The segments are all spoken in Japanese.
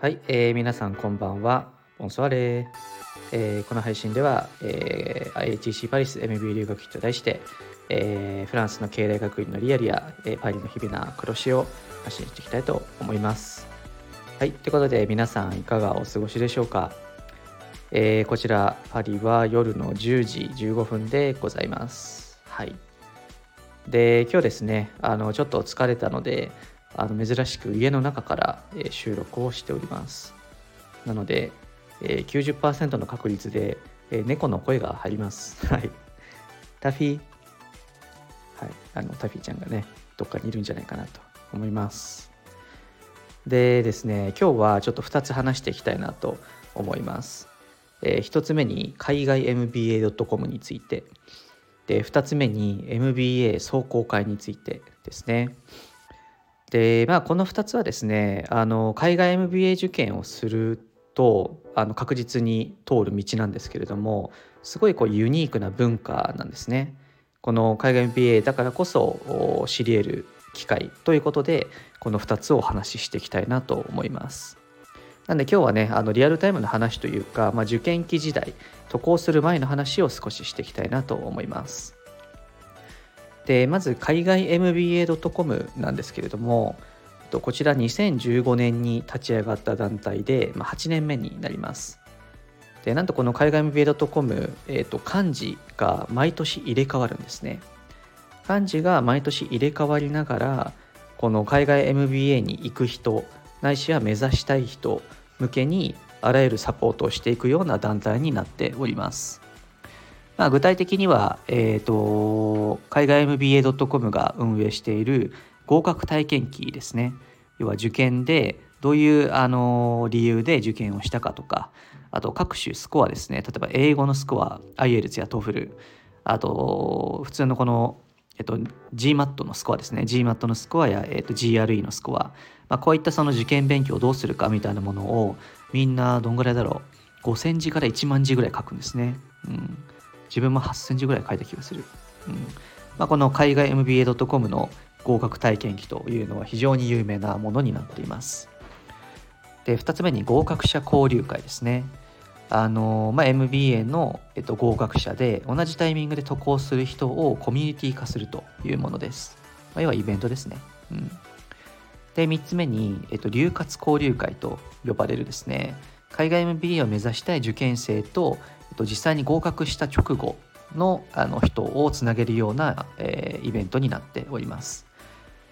はい、えー、皆さんこんばんは。ボンソワレー。えー、この配信では、えー、IHC パリス MB 留学期と題して、えー、フランスの経済学院のリアルや、えー、パリの日々な暮らしを発信していきたいと思います。はい、ということで皆さんいかがお過ごしでしょうか。えー、こちらパリは夜の10時15分でございます。はい。で今日ですねあのちょっと疲れたのであの珍しく家の中から、収録をしております。なので、90%の確率で、猫の声が入ります。はい。タフィー？はい。あのタフィーちゃんがねどっかにいるんじゃないかなと思います。でですね今日はちょっと2つ話していきたいなと思います、えー、1つ目に海外 MBA.com について。で2つ目に MBA 壮行会についてですねでまあこの2つはですねあの海外 MBA 受験をするとあの確実に通る道なんですけれどもすごいこうユニークな文化なんですね。この海外 MBA だからこそ知り得る機会ということでこの2つをお話ししていきたいなと思います。なんで今日はねあのリアルタイムの話というか、まあ、受験期時代渡航する前の話を少ししていきたいなと思います。でまず海外 MBA.com なんですけれどもこちら2015年に立ち上がった団体で、まあ、8年目になりますでなんとこの海外 MBA.com、えー、と漢字が毎年入れ替わるんですね漢字が毎年入れ替わりながらこの海外 MBA に行く人ないしは目指したい人向けにあらゆるサポートをしていくような団体になっております。まあ、具体的には、えーと、海外 MBA.com が運営している合格体験記ですね。要は受験でどういうあの理由で受験をしたかとかあと各種スコアですね。例えば英語のスコア IELTS や TOEFL あと普通のこの、えっと、GMAT のスコアですね GMAT のスコアや、えっと、GRE のスコア、まあ、こういったその受験勉強をどうするかみたいなものをみんなどんぐらいだろう5000字から1万字ぐらい書くんですね、うん、自分も8センチぐらい書いた気がする。うんまあ、この海外 MBA.com の合格体験記というのは非常に有名なものになっています。で、2つ目に合格者交流会ですね。あのまあ、MBA の、えっと、合格者で同じタイミングで渡航する人をコミュニティ化するというものです。まあ、要はイベントですね。うん、で、3つ目に、えっと、留活交流会と呼ばれるですね、海外 MBA を目指したい受験生とえっと、実際に合格した直後のあの人をつなげるような、えー、イベントになっております。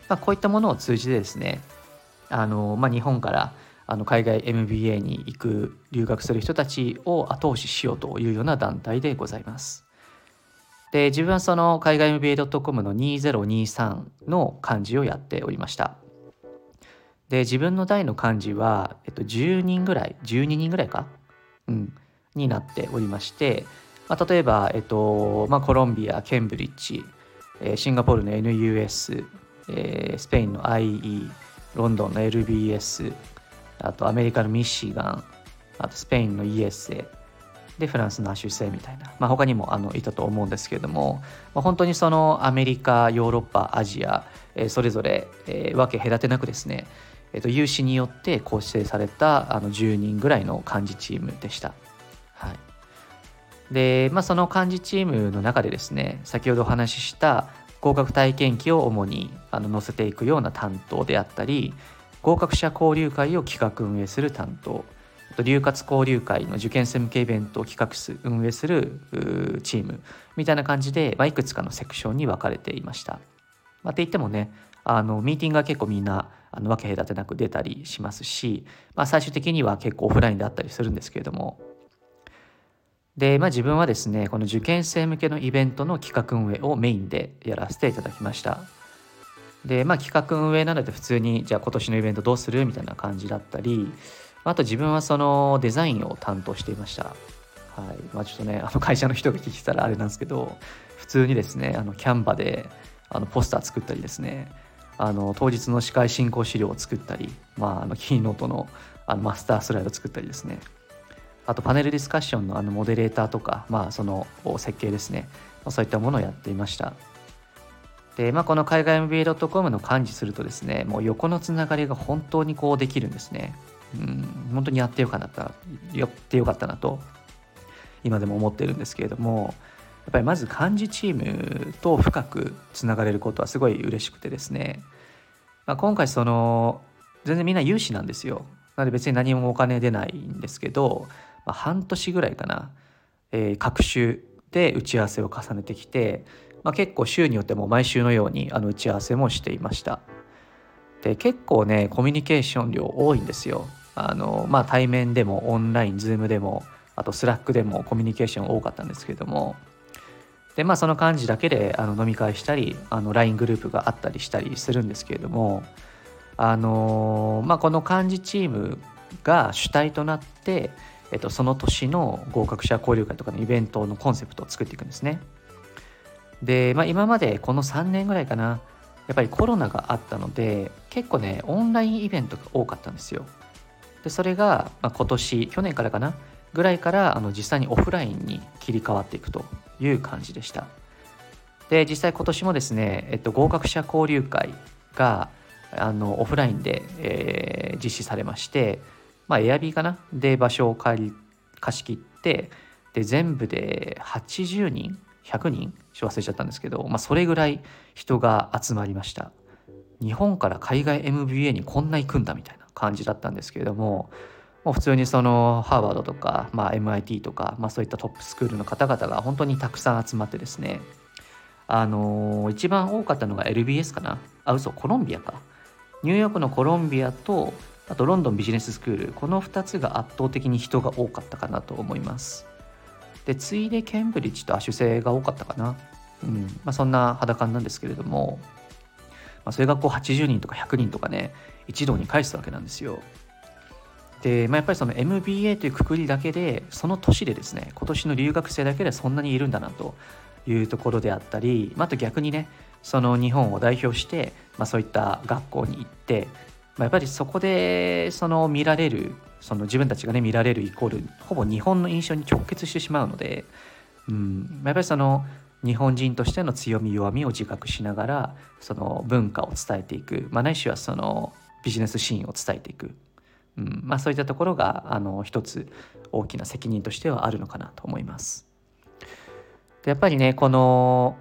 まあ、こういったものを通じてですねあの、まあ、日本からあの海外 MBA に行く留学する人たちを後押ししようというような団体でございます。で自分はその海外 MBA.com の2023の漢字をやっておりました。で自分の代の漢字は、えっと、10人ぐらい12人ぐらいか、うん、になっておりまして、まあ、例えば、えっとまあ、コロンビア、ケンブリッジ、え、シンガポールの NUS、え、スペインの IE、ロンドンの LBS、あとアメリカのミシガン、あとスペインの ESA、でフランスのアシュセみたいな、まあ、他にもあのいたと思うんですけれども、まあ、本当にそのアメリカヨーロッパアジア、えー、それぞれ、えー、分け隔てなくですね、えー、と有志によって構成されたあの10人ぐらいの幹事チームでした。はい、で、まあ、その幹事チームの中でですね先ほどお話しした合格体験記を主にあの載せていくような担当であったり合格者交流会を企画運営する担当。留活交流会の受験生向けイベントを企画す運営するチーム。みたいな感じで、まあ、いくつかのセクションに分かれていました。まあ、って言ってもねあのミーティングが結構みんなあの分け隔てなく出たりしますし、まあ、最終的には結構オフラインであったりするんですけれども。で、まあ、自分はですねこの受験生向けのイベントの企画運営をメインでやらせていただきました。でまあ企画運営なので普通にじゃあ今年のイベントどうする？みたいな感じだったりあと自分はそのデザインを担当していました。はい。まあ、ちょっとねあの会社の人が聞いたらあれなんですけど普通にですねあのキャンバであのポスター作ったりですねあの当日の司会進行資料を作ったり、まあ、あのキーノートのあのマスタースライドを作ったりですね。あとパネルディスカッションのあのモデレーターとか、まあ、その設計ですね、そういったものをやっていました。で、まあ、この海外 MBA.com の幹事するとですねもう横のつながりが本当にこうできるんですね。うん、本当にやってよかったやってよかったなと今でも思ってるんですけれどもやっぱりまず幹事チームと深くつながれることはすごい嬉しくてですね、まあ、今回その全然みんな有志なんですよなので別に何もお金出ないんですけど、まあ、半年ぐらいかな、えー、各種で打ち合わせを重ねてきてまあ、結構週によっても毎週のようにあの打ち合わせもしていました。で結構ねコミュニケーション量多いんですよ。あのまあ対面でもオンライン Zoom でもあと Slack でもコミュニケーション多かったんですけども。でまあその感じだけであの飲み会したりあの LINE グループがあったりしたりするんですけれども。あのまあこの幹事チームが主体となって、えっと、その年の合格者交流会とかのイベントのコンセプトを作っていくんですね。で、まあ、今までこの3年ぐらいかなやっぱりコロナがあったので結構ねオンラインイベントが多かったんですよ。でそれが、まあ、今年去年からかなぐらいからあの実際にオフラインに切り替わっていくという感じでした。で実際今年もですね、えっと、合格者交流会があのオフラインで、えー、実施されましてまあエアビーかなで場所を借り貸し切ってで全部で80人100人ちょ忘れちゃったんですけど、まあ、それぐらい人が集まりました。日本から海外 MBA にこんな行くんだみたいな感じだったんですけれどももう普通にそのハーバードとか、まあ、MIT とか、まあ、そういったトップスクールの方々が本当にたくさん集まってですねあのー、一番多かったのが LBS かな？あ嘘コロンビアか。ニューヨークのコロンビアとあとロンドンビジネススクール。この2つが圧倒的に人が多かったかなと思います。で次いでケンブリッジと亜種生が多かったかな、うん。まあ、そんな肌感なんですけれども、まあ、それがこう80人とか100人とかね一堂に返すわけなんですよ。で、まあ、やっぱりその MBA というくくりだけでその年でですね今年の留学生だけでそんなにいるんだなというところであったり、まあ、あと逆にねその日本を代表して、まあ、そういった学校に行って、ま、やっぱりそこでその見られるその自分たちがね見られるイコールほぼ日本の印象に直結してしまうので、うん、やっぱりその日本人としての強み弱みを自覚しながらその文化を伝えていく、まあ、ないしはそのビジネスシーンを伝えていく、うんまあ、そういったところがあの一つ大きな責任としてはあるのかなと思います。でやっぱりねこの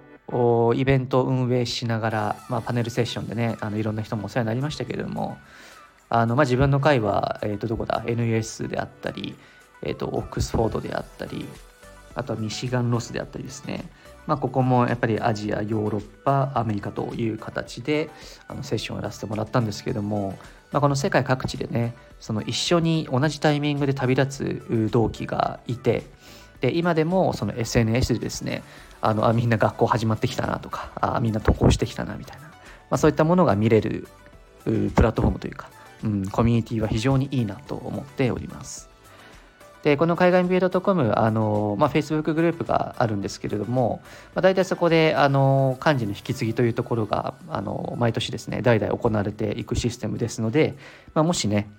イベントを運営しながら、まあ、パネルセッションでねあのいろんな人もお世話になりましたけれどもあの、まあ、自分の会は、えー、とどこだ？NUS であったり、えー、とオックスフォードであったりあとはミシガンロスであったりですね、まあ、ここもやっぱりアジアヨーロッパアメリカという形であのセッションをやらせてもらったんですけども、まあ、この世界各地でねその一緒に同じタイミングで旅立つ同期がいてで今でもその SNS でですねあのあみんな学校始まってきたなとかあみんな渡航してきたなみたいな、まあ、そういったものが見れるプラットフォームというかうん、コミュニティは非常にいいなと思っております。で、この海外 MBA.com、あの、まあ、Facebook グループがあるんですけれども、まあ、大体そこで、あの、幹事の引き継ぎというところが、あの、毎年ですね、代々行われていくシステムですので、まあ、もしね、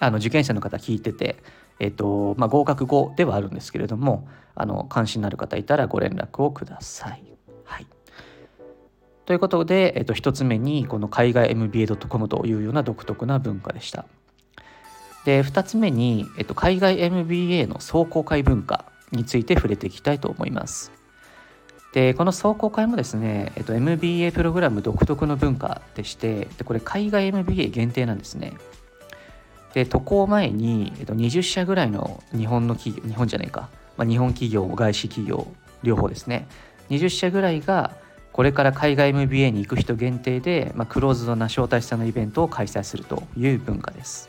あの、受験者の方聞いてて、えっと、まあ、合格後ではあるんですけれども、あの、関心のある方いたらご連絡をください。はい。ということで、えっと、1つ目にこの海外 MBA.com というような独特な文化でした。で2つ目に、えっと、海外 MBA の壮行会文化について触れていきたいと思います。でこの壮行会もですね、えっと、MBA プログラム独特の文化でしてでこれ海外 MBA 限定なんですね。で渡航前に、えっと、20社ぐらいの日本の企業日本じゃないか、まあ、日本企業外資企業両方ですね20社ぐらいがこれから海外 MBA に行く人限定で、まあ、クローズドな招待者のイベントを開催するという文化です。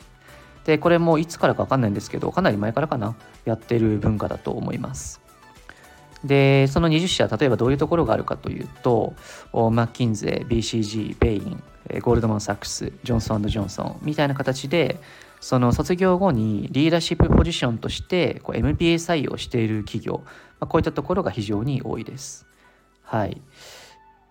で、これもいつからか分かんないんですけど、かなり前からかな、やってる文化だと思います。で、その20社、例えばどういうところがあるかというと、マッキンゼ、BCG、ベイン、ゴールドマン・サックス、ジョンソンジョンソンみたいな形で、その卒業後にリーダーシップポジションとしてこう MBA 採用している企業、まあ、こういったところが非常に多いです。はい。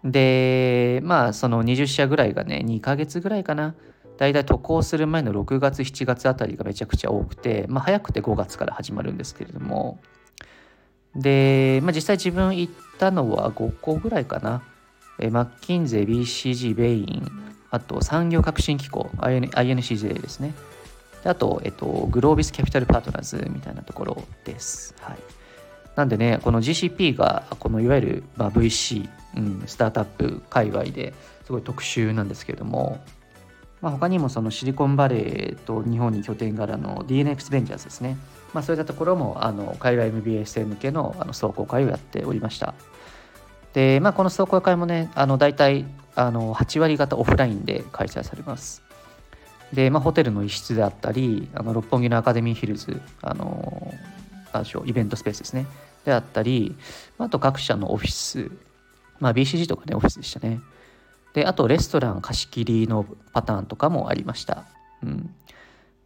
で、まあ、その20社ぐらいがね、2ヶ月ぐらいかな。だいたい渡航する前の6月、7月あたりがめちゃくちゃ多くて、まあ、早くて5月から始まるんですけれども、で、まあ、実際自分行ったのは5個ぐらいかな。えマッキンゼ BCG ベインあと産業革新機構 INCJ ですねあと、えっと、グロービスキャピタルパートナーズみたいなところです。はい、なんでね、この GCP が、このいわゆる、まあ、VC、うん、スタートアップ界隈ですごい特殊なんですけれども、まあ、他にもそのシリコンバレーと日本に拠点があるの DNX ベンチャーズですね。まあ、そういったところもあの海外 MBA 生向けのあの壮行会をやっておりました。で、まあ、この壮行会もね、あの大体あの8割方オフラインで開催されます。で、まあ、ホテルの一室であったり、あの六本木のアカデミーヒルズ、あのなんでしょう、イベントスペースですね。であったり、あと各社のオフィス、まあ、BCG とかね、オフィスでしたね。で、あとレストラン貸し切りのパターンとかもありました。うん、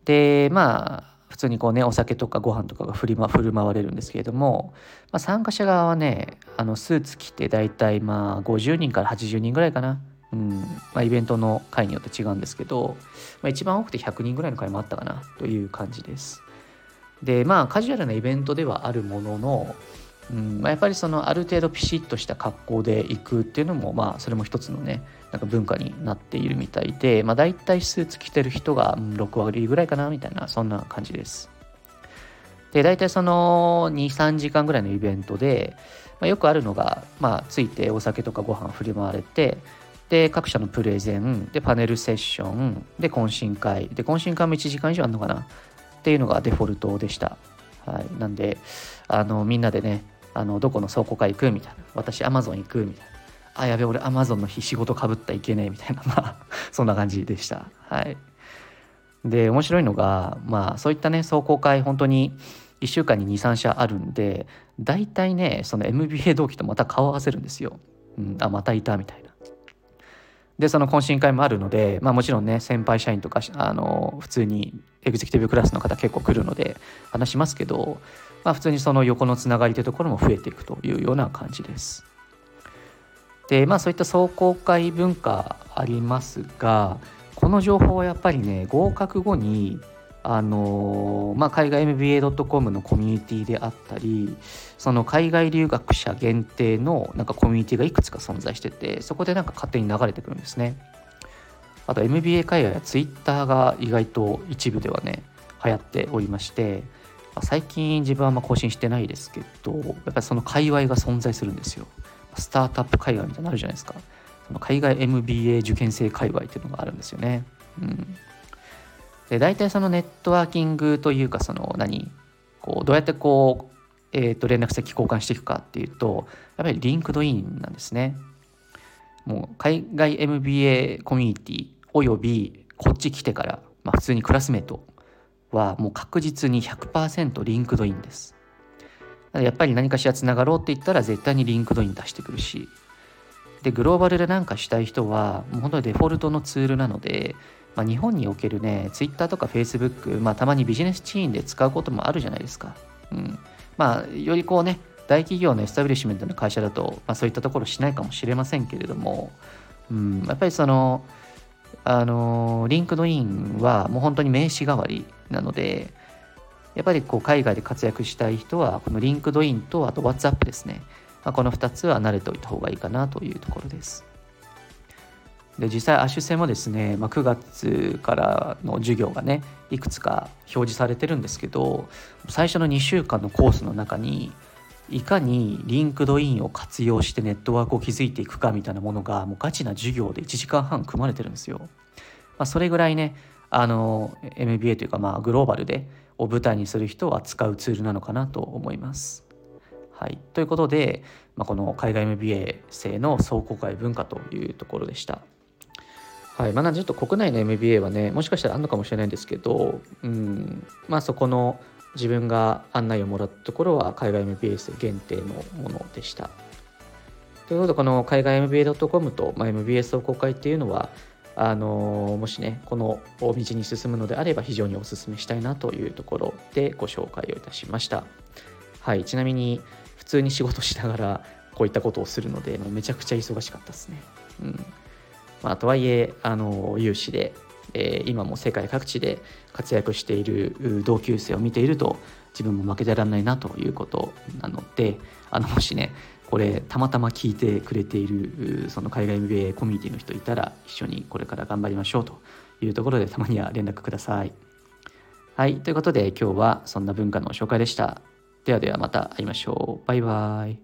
で、まあ、普通にこうね、お酒とかご飯とかが振り、ま、振る舞われるんですけれども、まあ、参加者側はね、あのスーツ着て大体まあ50人から80人ぐらいかな。うんまあ、イベントの会によって違うんですけど、まあ、一番多くて100人ぐらいの会もあったかなという感じです。でまあカジュアルなイベントではあるものの、うんまあ、やっぱりそのある程度ピシッとした格好で行くっていうのもまあそれも一つのねなんか文化になっているみたいで、まあ、大体スーツ着てる人が6割ぐらいかなみたいなそんな感じです。で大体その23時間ぐらいのイベントで、まあ、よくあるのが、まあ、ついてお酒とかご飯振り回れてで各社のプレゼンでパネルセッションで懇親会で懇親会も1時間以上あるのかな？っていうのがデフォルトでした。はい、なんであのみんなでねあのどこの倉庫会行くみたいな。私アマゾン行くみたいな。あやべ俺アマゾンの日仕事かぶったいけねえみたいな。まあそんな感じでした。はい。で面白いのがまあそういったね壮行会本当に1週間に23社あるんで大体ねその MBA 同期とまた顔合わせるんですよ、うん、あまたいたみたいな。でその懇親会もあるので、まあ、もちろんね先輩社員とかあの普通にエグゼクティブクラスの方結構来るので話しますけど、まあ、普通にその横のつながりというところも増えていくというような感じです。でまあそういった壮行会文化ありますがこの情報はやっぱりね合格後にあのまあ、海外 MBA.com のコミュニティであったりその海外留学者限定のなんかコミュニティがいくつか存在しててそこでなんか勝手に流れてくるんですね。あと MBA 海外や Twitter が意外と一部ではね流行っておりまして最近自分はあんま更新してないですけどやっぱりその界隈が存在するんですよ。スタートアップ界隈みたいになるじゃないですか。その海外 MBA 受験生界隈っていうのがあるんですよね。うん。で大体そのネットワーキングというかその何？こうどうやってこう、えー、と連絡先交換していくかっていうとやっぱり LinkedIn なんですね。もう海外 MBA コミュニティおよびこっち来てから、まあ、普通にクラスメートはもう確実に100% LinkedIn です。やっぱり何かしらつながろうって言ったら絶対に LinkedIn 出してくるしでグローバルで何かしたい人はもう本当にデフォルトのツールなのでまあ、日本におけるね、ツイッターとかフェイスブック、まあ、たまにビジネスシーンで使うこともあるじゃないですか。うん。まあ、よりこうね、大企業のエスタブリッシュメントの会社だと、まあ、そういったところしないかもしれませんけれども、うん、やっぱりその、あの、 LinkedIn はもう本当に名刺代わりなので、やっぱりこう海外で活躍したい人は、この LinkedIn とあと WhatsApp ですね。まあ、この2つは慣れておいた方がいいかなというところです。で実際 HEC もですね、まあ、9月からの授業がねいくつか表示されてるんですけど最初の2週間のコースの中にいかに LinkedIn を活用してネットワークを築いていくかみたいなものがもうガチな授業で1時間半組まれてるんですよ。まあ、それぐらいねあの MBA というかまあグローバルでを舞台にする人は使うツールなのかなと思います。はい、ということで、まあ、この海外 MBA 生の壮行会文化というところでした。はいまあ、ちょっと国内の MBA はねもしかしたらあるのかもしれないんですけど、うんまあ、そこの自分が案内をもらったところは海外 MBA 生限定のものでした。ということでこの海外 MBA.com と、まあ、MBA 総公開っていうのはあのもしねこの道に進むのであれば非常にお勧めしたいなというところでご紹介をいたしました。はい、ちなみに通に仕事しながらこういったことをするので、もうめちゃくちゃ忙しかったですね。うんまあ、とはいえあの有志で、えー、今も世界各地で活躍している同級生を見ていると自分も負けてらんないなということなのであのもしねこれたまたま聞いてくれているその海外 MBA コミュニティの人いたら一緒にこれから頑張りましょうというところでたまには連絡ください。はいということで今日はそんな文化の紹介でした。ではではまた会いましょう。バイバイ。